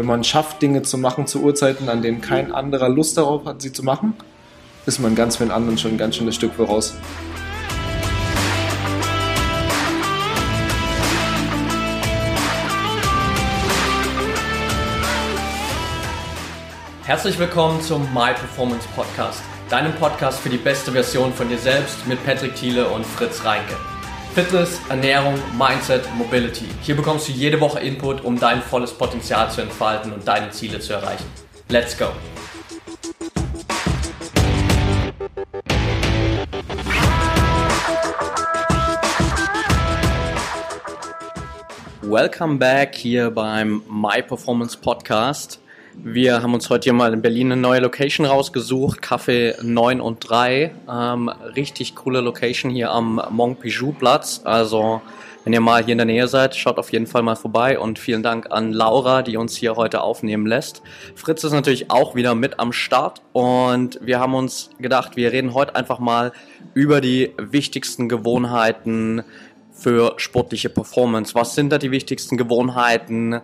wenn man schafft, Dinge zu machen zu Uhrzeiten, an denen kein anderer Lust darauf hat, sie zu machen, ist man ganz den anderen schon ein ganz schönes Stück voraus. Herzlich willkommen zum My Performance Podcast, deinem Podcast für die beste Version von dir selbst mit Patrick Thiele und Fritz Reinke. Fitness, Ernährung, Mindset, Mobility. Hier bekommst du jede Woche Input, um dein volles Potenzial zu entfalten und deine Ziele zu erreichen. Let's go! Welcome back hier beim My Performance Podcast. Wir haben uns heute hier mal in Berlin eine neue Location rausgesucht, Café 9 und 3. Ähm, richtig coole Location hier am Montpijou Platz. Also wenn ihr mal hier in der Nähe seid, schaut auf jeden Fall mal vorbei und vielen Dank an Laura, die uns hier heute aufnehmen lässt. Fritz ist natürlich auch wieder mit am Start und wir haben uns gedacht, wir reden heute einfach mal über die wichtigsten Gewohnheiten für sportliche Performance. Was sind da die wichtigsten Gewohnheiten?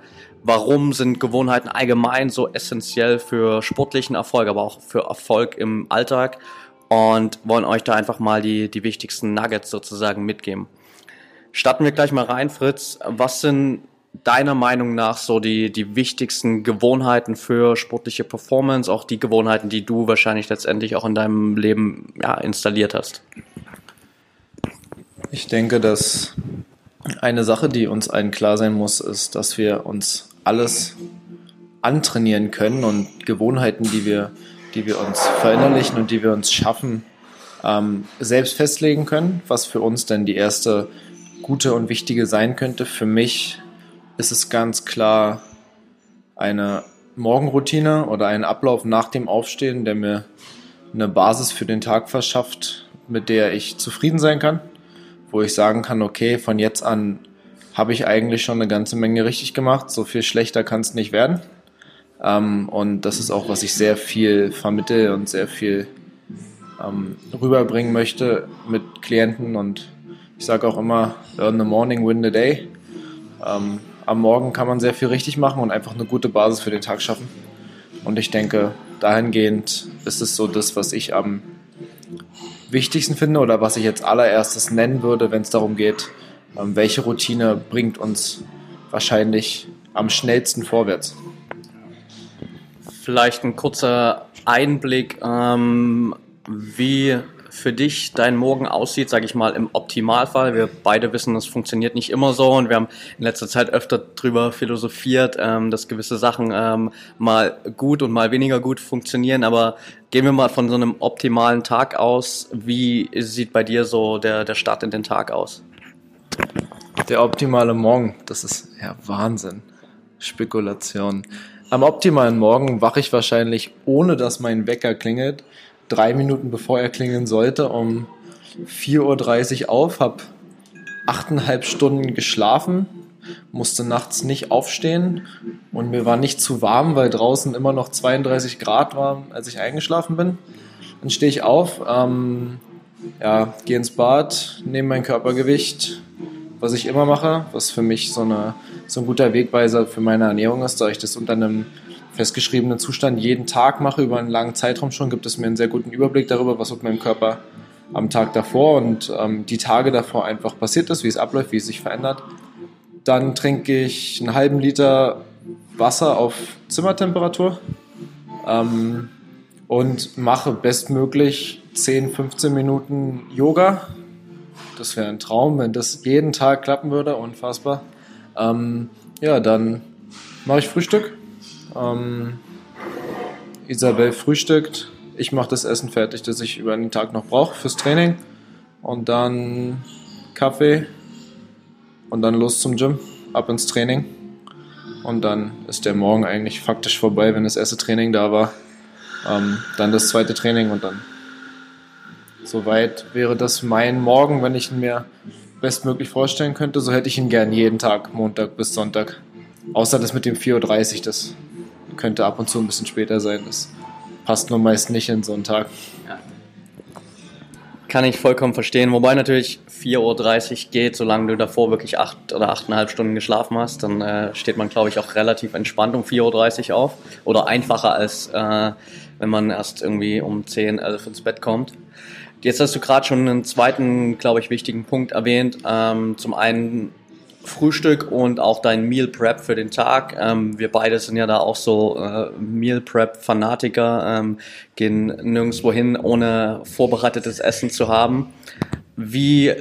warum sind Gewohnheiten allgemein so essentiell für sportlichen Erfolg, aber auch für Erfolg im Alltag und wollen euch da einfach mal die, die wichtigsten Nuggets sozusagen mitgeben. Starten wir gleich mal rein, Fritz. Was sind deiner Meinung nach so die, die wichtigsten Gewohnheiten für sportliche Performance, auch die Gewohnheiten, die du wahrscheinlich letztendlich auch in deinem Leben ja, installiert hast? Ich denke, dass eine Sache, die uns allen klar sein muss, ist, dass wir uns alles antrainieren können und Gewohnheiten, die wir, die wir uns verinnerlichen und die wir uns schaffen, ähm, selbst festlegen können, was für uns denn die erste gute und wichtige sein könnte. Für mich ist es ganz klar eine Morgenroutine oder ein Ablauf nach dem Aufstehen, der mir eine Basis für den Tag verschafft, mit der ich zufrieden sein kann, wo ich sagen kann, okay, von jetzt an habe ich eigentlich schon eine ganze Menge richtig gemacht. So viel schlechter kann es nicht werden. Ähm, und das ist auch, was ich sehr viel vermittel und sehr viel ähm, rüberbringen möchte mit Klienten. Und ich sage auch immer, earn the morning, win the day. Ähm, am Morgen kann man sehr viel richtig machen und einfach eine gute Basis für den Tag schaffen. Und ich denke, dahingehend ist es so das, was ich am wichtigsten finde oder was ich jetzt allererstes nennen würde, wenn es darum geht, ähm, welche Routine bringt uns wahrscheinlich am schnellsten vorwärts? Vielleicht ein kurzer Einblick, ähm, wie für dich dein Morgen aussieht, sage ich mal, im Optimalfall. Wir beide wissen, das funktioniert nicht immer so und wir haben in letzter Zeit öfter drüber philosophiert, ähm, dass gewisse Sachen ähm, mal gut und mal weniger gut funktionieren. Aber gehen wir mal von so einem optimalen Tag aus. Wie sieht bei dir so der, der Start in den Tag aus? Der optimale Morgen, das ist ja Wahnsinn. Spekulation. Am optimalen Morgen wache ich wahrscheinlich, ohne dass mein Wecker klingelt, drei Minuten bevor er klingeln sollte, um 4.30 Uhr auf, habe achteinhalb Stunden geschlafen, musste nachts nicht aufstehen und mir war nicht zu warm, weil draußen immer noch 32 Grad war, als ich eingeschlafen bin. Dann stehe ich auf, ähm, ja, gehe ins Bad, nehme mein Körpergewicht, was ich immer mache, was für mich so, eine, so ein guter Wegweiser für meine Ernährung ist, da ich das unter einem festgeschriebenen Zustand jeden Tag mache, über einen langen Zeitraum schon, gibt es mir einen sehr guten Überblick darüber, was mit meinem Körper am Tag davor und ähm, die Tage davor einfach passiert ist, wie es abläuft, wie es sich verändert. Dann trinke ich einen halben Liter Wasser auf Zimmertemperatur ähm, und mache bestmöglich 10, 15 Minuten Yoga das wäre ein Traum, wenn das jeden Tag klappen würde, unfassbar. Ähm, ja, dann mache ich Frühstück. Ähm, Isabel frühstückt. Ich mache das Essen fertig, das ich über den Tag noch brauche fürs Training. Und dann Kaffee. Und dann los zum Gym, ab ins Training. Und dann ist der Morgen eigentlich faktisch vorbei, wenn das erste Training da war. Ähm, dann das zweite Training und dann Soweit wäre das mein Morgen, wenn ich ihn mir bestmöglich vorstellen könnte. So hätte ich ihn gern jeden Tag, Montag bis Sonntag. Außer das mit dem 4.30 Uhr, das könnte ab und zu ein bisschen später sein. Das passt nur meist nicht in so einen Tag. kann ich vollkommen verstehen. Wobei natürlich 4.30 Uhr geht, solange du davor wirklich acht oder achteinhalb Stunden geschlafen hast, dann äh, steht man, glaube ich, auch relativ entspannt um 4.30 Uhr auf. Oder einfacher als äh, wenn man erst irgendwie um 10, 11 ins Bett kommt. Jetzt hast du gerade schon einen zweiten, glaube ich, wichtigen Punkt erwähnt. Ähm, zum einen Frühstück und auch dein Meal Prep für den Tag. Ähm, wir beide sind ja da auch so äh, Meal Prep Fanatiker, ähm, gehen nirgendwo hin, ohne vorbereitetes Essen zu haben. Wie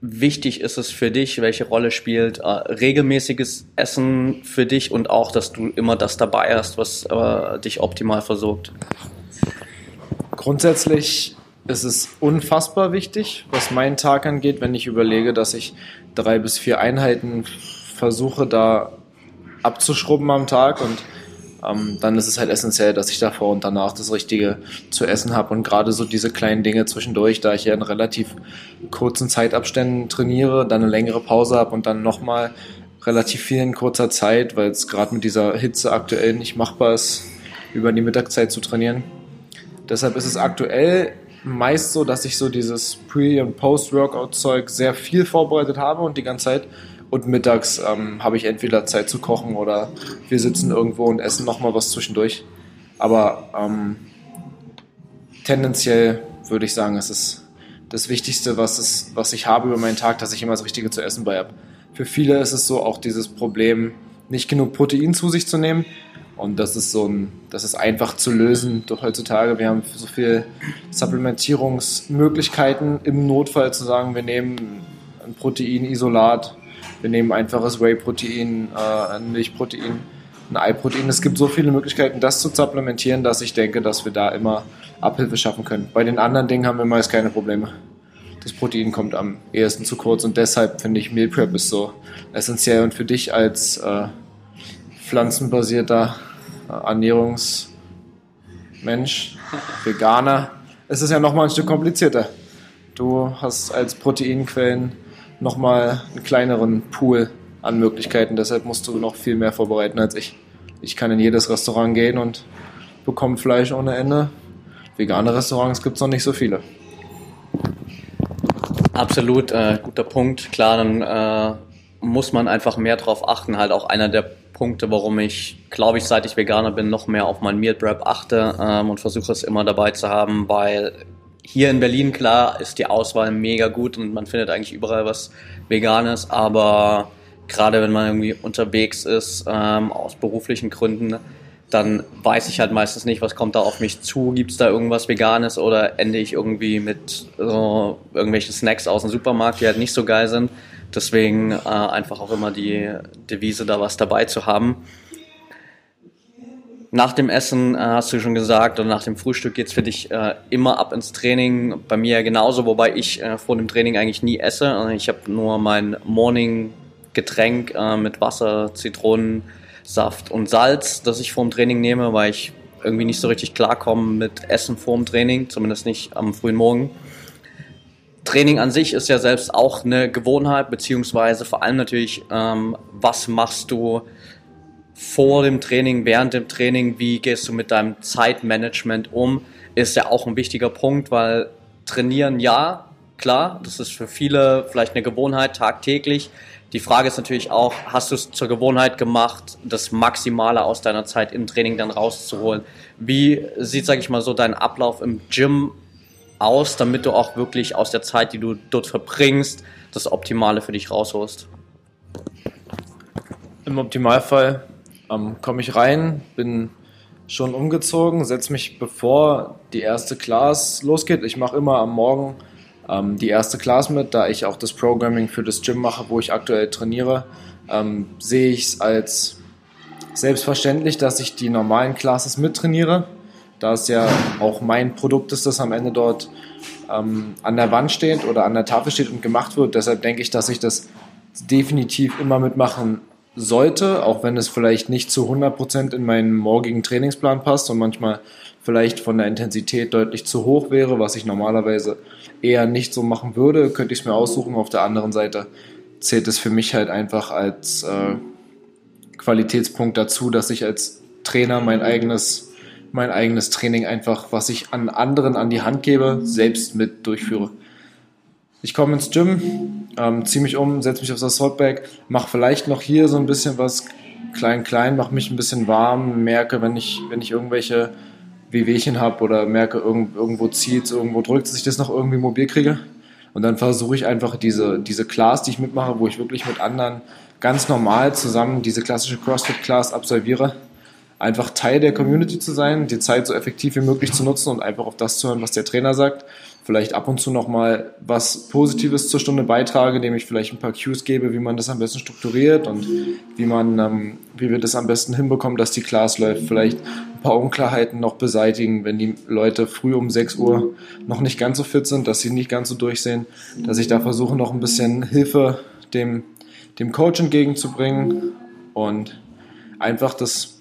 wichtig ist es für dich? Welche Rolle spielt äh, regelmäßiges Essen für dich und auch, dass du immer das dabei hast, was äh, dich optimal versorgt? Grundsätzlich ist es unfassbar wichtig, was meinen Tag angeht, wenn ich überlege, dass ich drei bis vier Einheiten versuche da abzuschrubben am Tag und ähm, dann ist es halt essentiell, dass ich davor und danach das Richtige zu essen habe und gerade so diese kleinen Dinge zwischendurch, da ich ja in relativ kurzen Zeitabständen trainiere, dann eine längere Pause habe und dann nochmal relativ viel in kurzer Zeit, weil es gerade mit dieser Hitze aktuell nicht machbar ist, über die Mittagszeit zu trainieren. Deshalb ist es aktuell meist so, dass ich so dieses Pre- und Post-Workout-Zeug sehr viel vorbereitet habe und die ganze Zeit. Und mittags ähm, habe ich entweder Zeit zu kochen oder wir sitzen irgendwo und essen nochmal was zwischendurch. Aber ähm, tendenziell würde ich sagen, es ist das Wichtigste, was, es, was ich habe über meinen Tag, dass ich immer das Richtige zu essen bei habe. Für viele ist es so auch dieses Problem, nicht genug Protein zu sich zu nehmen. Und das ist so ein, das ist einfach zu lösen durch heutzutage. Wir haben so viele Supplementierungsmöglichkeiten im Notfall zu sagen, wir nehmen ein Proteinisolat, wir nehmen einfaches Whey-Protein, äh, ein Milchprotein, ein Ei-Protein. Es gibt so viele Möglichkeiten, das zu supplementieren, dass ich denke, dass wir da immer Abhilfe schaffen können. Bei den anderen Dingen haben wir meist keine Probleme. Das Protein kommt am ehesten zu kurz und deshalb finde ich Meal Prep ist so essentiell und für dich als äh, pflanzenbasierter Ernährungsmensch, Veganer, es ist ja nochmal ein Stück komplizierter. Du hast als Proteinquellen nochmal einen kleineren Pool an Möglichkeiten, deshalb musst du noch viel mehr vorbereiten als ich. Ich kann in jedes Restaurant gehen und bekomme Fleisch ohne Ende. Vegane Restaurants gibt es noch nicht so viele. Absolut, äh, guter Punkt. Klar, dann äh, muss man einfach mehr darauf achten. Halt auch einer der Punkte, warum ich, glaube ich, seit ich Veganer bin, noch mehr auf mein Meal Prep achte ähm, und versuche es immer dabei zu haben, weil hier in Berlin, klar, ist die Auswahl mega gut und man findet eigentlich überall was Veganes, aber gerade wenn man irgendwie unterwegs ist, ähm, aus beruflichen Gründen, dann weiß ich halt meistens nicht, was kommt da auf mich zu. Gibt es da irgendwas Veganes oder ende ich irgendwie mit so irgendwelchen Snacks aus dem Supermarkt, die halt nicht so geil sind. Deswegen äh, einfach auch immer die Devise, da was dabei zu haben. Nach dem Essen äh, hast du schon gesagt, oder nach dem Frühstück geht's für dich äh, immer ab ins Training. Bei mir genauso, wobei ich äh, vor dem Training eigentlich nie esse. Also ich habe nur mein Morning-Getränk äh, mit Wasser, Zitronensaft und Salz, das ich vor dem Training nehme, weil ich irgendwie nicht so richtig klarkomme mit Essen vor dem Training, zumindest nicht am frühen Morgen. Training an sich ist ja selbst auch eine Gewohnheit, beziehungsweise vor allem natürlich, ähm, was machst du vor dem Training, während dem Training, wie gehst du mit deinem Zeitmanagement um, ist ja auch ein wichtiger Punkt, weil trainieren ja, klar, das ist für viele vielleicht eine Gewohnheit tagtäglich. Die Frage ist natürlich auch, hast du es zur Gewohnheit gemacht, das Maximale aus deiner Zeit im Training dann rauszuholen? Wie sieht, sag ich mal, so dein Ablauf im Gym aus, damit du auch wirklich aus der Zeit, die du dort verbringst, das Optimale für dich rausholst? Im Optimalfall ähm, komme ich rein, bin schon umgezogen, setze mich bevor die erste Class losgeht. Ich mache immer am Morgen ähm, die erste Class mit, da ich auch das Programming für das Gym mache, wo ich aktuell trainiere. Ähm, sehe ich es als selbstverständlich, dass ich die normalen Classes mittrainiere da es ja auch mein Produkt ist, das am Ende dort ähm, an der Wand steht oder an der Tafel steht und gemacht wird. Deshalb denke ich, dass ich das definitiv immer mitmachen sollte, auch wenn es vielleicht nicht zu 100% in meinen morgigen Trainingsplan passt und manchmal vielleicht von der Intensität deutlich zu hoch wäre, was ich normalerweise eher nicht so machen würde, könnte ich es mir aussuchen. Auf der anderen Seite zählt es für mich halt einfach als äh, Qualitätspunkt dazu, dass ich als Trainer mein eigenes mein eigenes Training einfach, was ich an anderen an die Hand gebe, selbst mit durchführe. Ich komme ins Gym, ähm, ziehe mich um, setze mich aufs Assaultbag, mache vielleicht noch hier so ein bisschen was klein, klein, mache mich ein bisschen warm, merke, wenn ich, wenn ich irgendwelche Wehwehchen habe oder merke, irgend, irgendwo zieht irgendwo drückt, dass ich das noch irgendwie mobil kriege. Und dann versuche ich einfach diese, diese Class, die ich mitmache, wo ich wirklich mit anderen ganz normal zusammen diese klassische CrossFit-Class absolviere, einfach Teil der Community zu sein, die Zeit so effektiv wie möglich zu nutzen und einfach auf das zu hören, was der Trainer sagt. Vielleicht ab und zu nochmal was Positives zur Stunde beitrage, indem ich vielleicht ein paar Cues gebe, wie man das am besten strukturiert und wie man, ähm, wie wir das am besten hinbekommen, dass die Class läuft. Vielleicht ein paar Unklarheiten noch beseitigen, wenn die Leute früh um 6 Uhr noch nicht ganz so fit sind, dass sie nicht ganz so durchsehen, dass ich da versuche, noch ein bisschen Hilfe dem, dem Coach entgegenzubringen und einfach das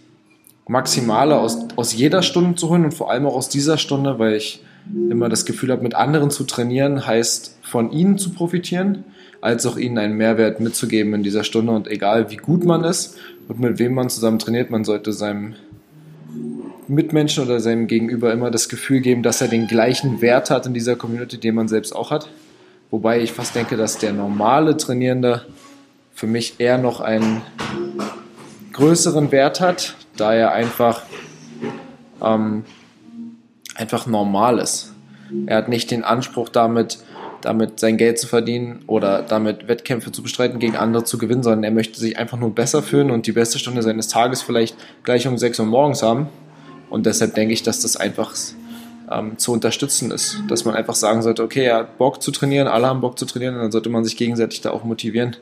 Maximale aus, aus jeder Stunde zu holen und vor allem auch aus dieser Stunde, weil ich immer das Gefühl habe, mit anderen zu trainieren, heißt von ihnen zu profitieren, als auch ihnen einen Mehrwert mitzugeben in dieser Stunde. Und egal wie gut man ist und mit wem man zusammen trainiert, man sollte seinem Mitmenschen oder seinem Gegenüber immer das Gefühl geben, dass er den gleichen Wert hat in dieser Community, den man selbst auch hat. Wobei ich fast denke, dass der normale Trainierende für mich eher noch einen größeren Wert hat, da er einfach, ähm, einfach normal ist. Er hat nicht den Anspruch damit, damit sein Geld zu verdienen oder damit Wettkämpfe zu bestreiten, gegen andere zu gewinnen, sondern er möchte sich einfach nur besser fühlen und die beste Stunde seines Tages vielleicht gleich um 6 Uhr morgens haben. Und deshalb denke ich, dass das einfach ähm, zu unterstützen ist. Dass man einfach sagen sollte, okay, er hat Bock zu trainieren, alle haben Bock zu trainieren, und dann sollte man sich gegenseitig da auch motivieren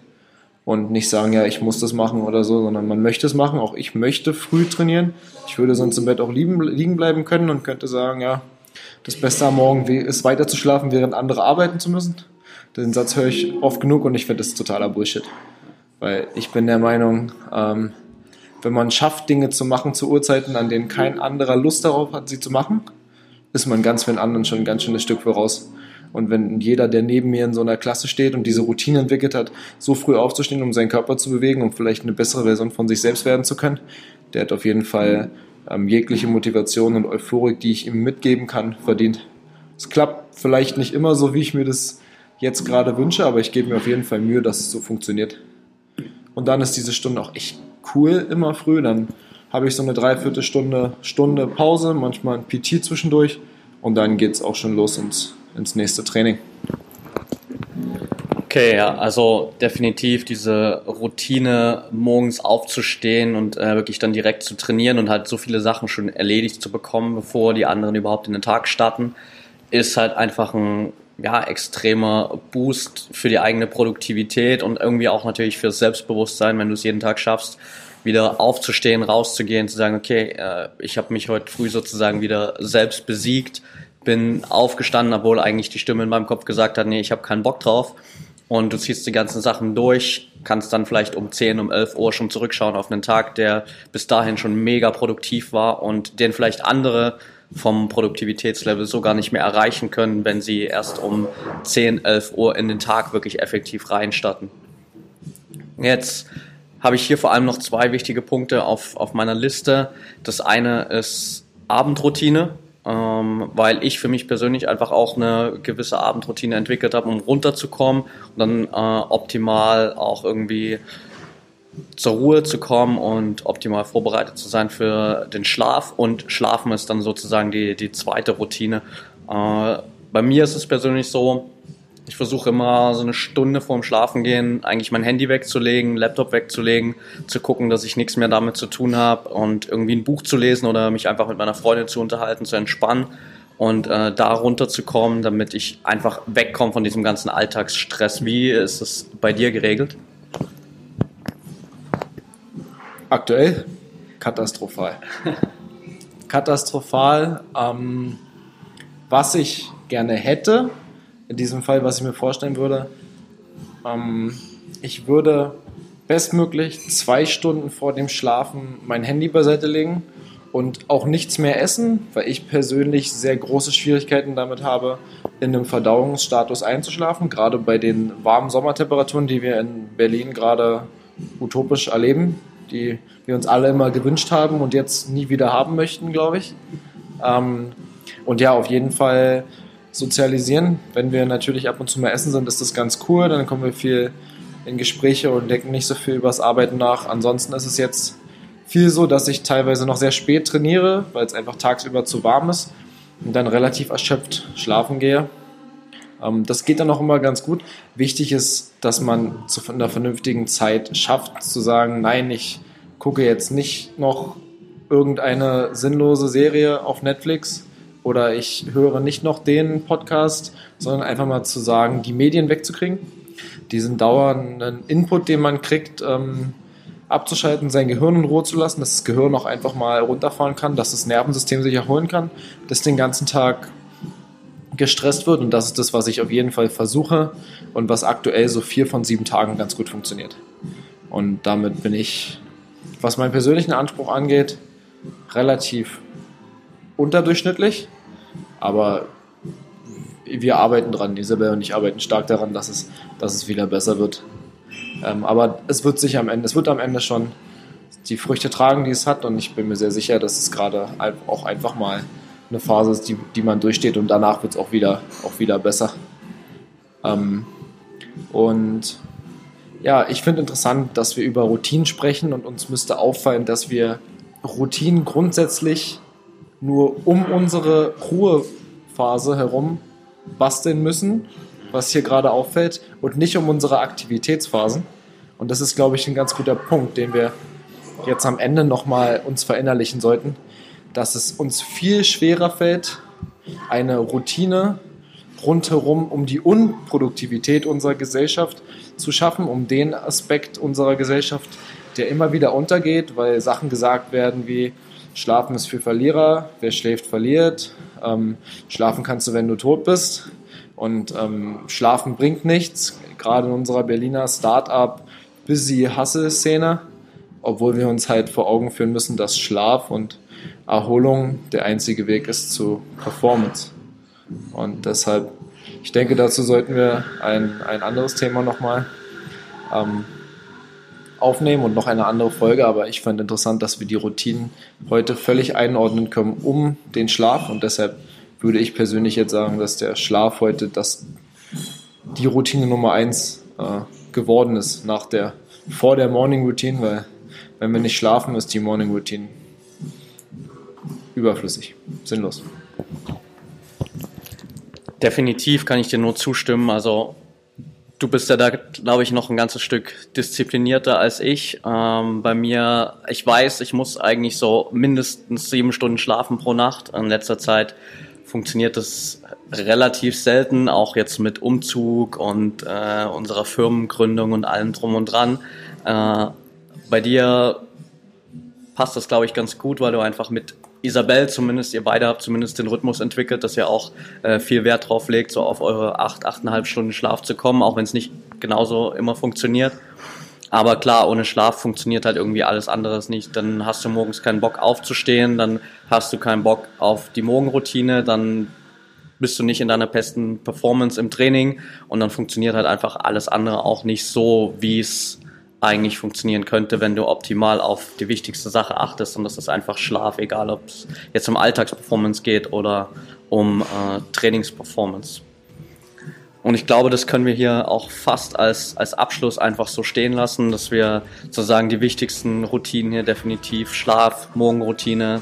und nicht sagen, ja, ich muss das machen oder so, sondern man möchte es machen. Auch ich möchte früh trainieren. Ich würde sonst im Bett auch liegen, bleiben können und könnte sagen, ja, das Beste am Morgen ist weiter zu schlafen, während andere arbeiten zu müssen. Den Satz höre ich oft genug und ich finde das totaler Bullshit. Weil ich bin der Meinung, ähm, wenn man schafft, Dinge zu machen zu Uhrzeiten, an denen kein anderer Lust darauf hat, sie zu machen, ist man ganz für den anderen schon ein ganz schönes Stück voraus. Und wenn jeder, der neben mir in so einer Klasse steht und diese Routine entwickelt hat, so früh aufzustehen, um seinen Körper zu bewegen, um vielleicht eine bessere Version von sich selbst werden zu können, der hat auf jeden Fall ähm, jegliche Motivation und Euphorik, die ich ihm mitgeben kann, verdient. Es klappt vielleicht nicht immer so, wie ich mir das jetzt gerade wünsche, aber ich gebe mir auf jeden Fall Mühe, dass es so funktioniert. Und dann ist diese Stunde auch echt cool, immer früh. Dann habe ich so eine Dreiviertelstunde Stunde Pause, manchmal ein PT zwischendurch und dann geht es auch schon los ins ins nächste Training. Okay, ja, also definitiv diese Routine, morgens aufzustehen und äh, wirklich dann direkt zu trainieren und halt so viele Sachen schon erledigt zu bekommen, bevor die anderen überhaupt in den Tag starten, ist halt einfach ein ja, extremer Boost für die eigene Produktivität und irgendwie auch natürlich fürs Selbstbewusstsein, wenn du es jeden Tag schaffst, wieder aufzustehen, rauszugehen, zu sagen, okay, äh, ich habe mich heute früh sozusagen wieder selbst besiegt, bin aufgestanden, obwohl eigentlich die Stimme in meinem Kopf gesagt hat, nee, ich habe keinen Bock drauf. Und du ziehst die ganzen Sachen durch, kannst dann vielleicht um 10, um 11 Uhr schon zurückschauen auf einen Tag, der bis dahin schon mega produktiv war und den vielleicht andere vom Produktivitätslevel so gar nicht mehr erreichen können, wenn sie erst um 10, 11 Uhr in den Tag wirklich effektiv reinstarten. Jetzt habe ich hier vor allem noch zwei wichtige Punkte auf, auf meiner Liste. Das eine ist Abendroutine ähm, weil ich für mich persönlich einfach auch eine gewisse Abendroutine entwickelt habe, um runterzukommen und dann äh, optimal auch irgendwie zur Ruhe zu kommen und optimal vorbereitet zu sein für den Schlaf. Und Schlafen ist dann sozusagen die, die zweite Routine. Äh, bei mir ist es persönlich so, ich versuche immer so eine Stunde vorm Schlafengehen eigentlich mein Handy wegzulegen, Laptop wegzulegen, zu gucken, dass ich nichts mehr damit zu tun habe und irgendwie ein Buch zu lesen oder mich einfach mit meiner Freundin zu unterhalten, zu entspannen und äh, da runterzukommen, damit ich einfach wegkomme von diesem ganzen Alltagsstress. Wie ist es bei dir geregelt? Aktuell katastrophal. katastrophal. Ähm, was ich gerne hätte, in diesem Fall, was ich mir vorstellen würde, ähm, ich würde bestmöglich zwei Stunden vor dem Schlafen mein Handy beiseite legen und auch nichts mehr essen, weil ich persönlich sehr große Schwierigkeiten damit habe, in einem Verdauungsstatus einzuschlafen, gerade bei den warmen Sommertemperaturen, die wir in Berlin gerade utopisch erleben. die wir uns alle immer gewünscht haben und jetzt nie wieder haben möchten, glaube ich. Ähm, und ja, auf jeden Fall sozialisieren. Wenn wir natürlich ab und zu mal essen sind, ist das ganz cool. Dann kommen wir viel in Gespräche und denken nicht so viel über das Arbeiten nach. Ansonsten ist es jetzt viel so, dass ich teilweise noch sehr spät trainiere, weil es einfach tagsüber zu warm ist und dann relativ erschöpft schlafen gehe. Ähm, das geht dann auch immer ganz gut. Wichtig ist, dass man zu einer vernünftigen Zeit schafft, zu sagen, nein, ich gucke jetzt nicht noch irgendeine sinnlose Serie auf Netflix oder ich höre nicht noch den Podcast, sondern einfach mal zu sagen, die Medien wegzukriegen, diesen dauernden Input, den man kriegt, ähm, abzuschalten, sein Gehirn in Ruhe zu lassen, dass das Gehirn auch einfach mal runterfahren kann, dass das Nervensystem sich erholen kann, das den ganzen Tag gestresst wird. Und das ist das, was ich auf jeden Fall versuche und was aktuell so vier von sieben Tagen ganz gut funktioniert. Und damit bin ich, was meinen persönlichen Anspruch angeht, relativ unterdurchschnittlich, aber wir arbeiten dran. Isabel und ich arbeiten stark daran, dass es, dass es wieder besser wird. Ähm, aber es wird sich am Ende, es wird am Ende schon die Früchte tragen, die es hat. Und ich bin mir sehr sicher, dass es gerade auch einfach mal eine Phase ist, die, die man durchsteht und danach wird es auch wieder, auch wieder besser. Ähm, und ja, ich finde interessant, dass wir über Routinen sprechen und uns müsste auffallen, dass wir Routinen grundsätzlich nur um unsere Ruhephase herum basteln müssen was hier gerade auffällt, und nicht um unsere Aktivitätsphasen. Und das ist, glaube ich, ein ganz guter Punkt, den wir jetzt am Ende nochmal uns verinnerlichen sollten, dass es uns viel schwerer fällt, eine Routine rundherum um die Unproduktivität unserer Gesellschaft zu schaffen, um den Aspekt unserer Gesellschaft, der immer wieder untergeht, weil Sachen gesagt werden wie Schlafen ist für Verlierer, wer schläft, verliert, ähm, schlafen kannst du, wenn du tot bist. Und ähm, Schlafen bringt nichts, gerade in unserer Berliner Start-up busy Hustle-Szene, obwohl wir uns halt vor Augen führen müssen, dass Schlaf und Erholung der einzige Weg ist zu Performance. Und deshalb, ich denke, dazu sollten wir ein, ein anderes Thema nochmal ähm, aufnehmen und noch eine andere Folge, aber ich fand interessant, dass wir die Routinen heute völlig einordnen können um den Schlaf und deshalb würde ich persönlich jetzt sagen, dass der Schlaf heute das, die Routine Nummer eins äh, geworden ist nach der, vor der Morning Routine, weil wenn wir nicht schlafen, ist die Morning Routine überflüssig, sinnlos. Definitiv kann ich dir nur zustimmen. Also du bist ja da, glaube ich, noch ein ganzes Stück disziplinierter als ich. Ähm, bei mir, ich weiß, ich muss eigentlich so mindestens sieben Stunden schlafen pro Nacht. In letzter Zeit funktioniert das relativ selten, auch jetzt mit Umzug und äh, unserer Firmengründung und allem drum und dran. Äh, bei dir passt das, glaube ich, ganz gut, weil du einfach mit Isabel zumindest, ihr beide habt zumindest den Rhythmus entwickelt, dass ihr auch äh, viel Wert drauf legt, so auf eure acht, achteinhalb Stunden Schlaf zu kommen, auch wenn es nicht genauso immer funktioniert. Aber klar, ohne Schlaf funktioniert halt irgendwie alles anderes nicht. Dann hast du morgens keinen Bock aufzustehen, dann hast du keinen Bock auf die Morgenroutine, dann bist du nicht in deiner besten Performance im Training und dann funktioniert halt einfach alles andere auch nicht so, wie es eigentlich funktionieren könnte, wenn du optimal auf die wichtigste Sache achtest und das ist einfach Schlaf, egal ob es jetzt um Alltagsperformance geht oder um äh, Trainingsperformance. Und ich glaube, das können wir hier auch fast als, als Abschluss einfach so stehen lassen, dass wir sozusagen die wichtigsten Routinen hier definitiv Schlaf, Morgenroutine,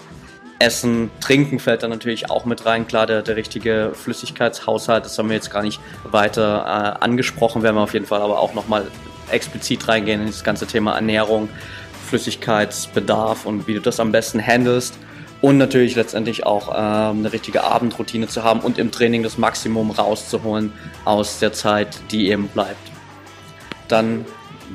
Essen, Trinken fällt da natürlich auch mit rein. Klar, der, der richtige Flüssigkeitshaushalt, das haben wir jetzt gar nicht weiter äh, angesprochen, werden wir auf jeden Fall aber auch nochmal explizit reingehen in das ganze Thema Ernährung, Flüssigkeitsbedarf und wie du das am besten handelst und natürlich letztendlich auch ähm, eine richtige Abendroutine zu haben und im Training das Maximum rauszuholen aus der Zeit, die eben bleibt. Dann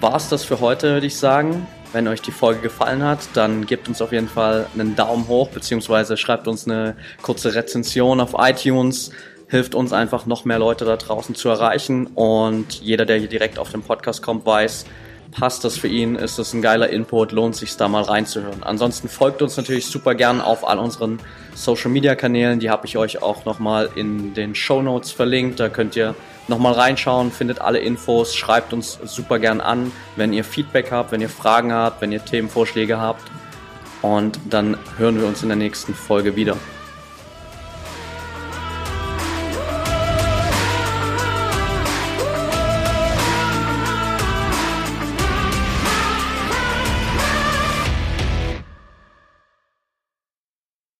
war es das für heute, würde ich sagen. Wenn euch die Folge gefallen hat, dann gebt uns auf jeden Fall einen Daumen hoch, beziehungsweise schreibt uns eine kurze Rezension auf iTunes. Hilft uns einfach noch mehr Leute da draußen zu erreichen. Und jeder, der hier direkt auf den Podcast kommt, weiß, passt das für ihn, ist das ein geiler Input, lohnt sich da mal reinzuhören. Ansonsten folgt uns natürlich super gern auf all unseren Social Media Kanälen, die habe ich euch auch nochmal in den Show Notes verlinkt, da könnt ihr nochmal reinschauen, findet alle Infos, schreibt uns super gern an, wenn ihr Feedback habt, wenn ihr Fragen habt, wenn ihr Themenvorschläge habt. Und dann hören wir uns in der nächsten Folge wieder.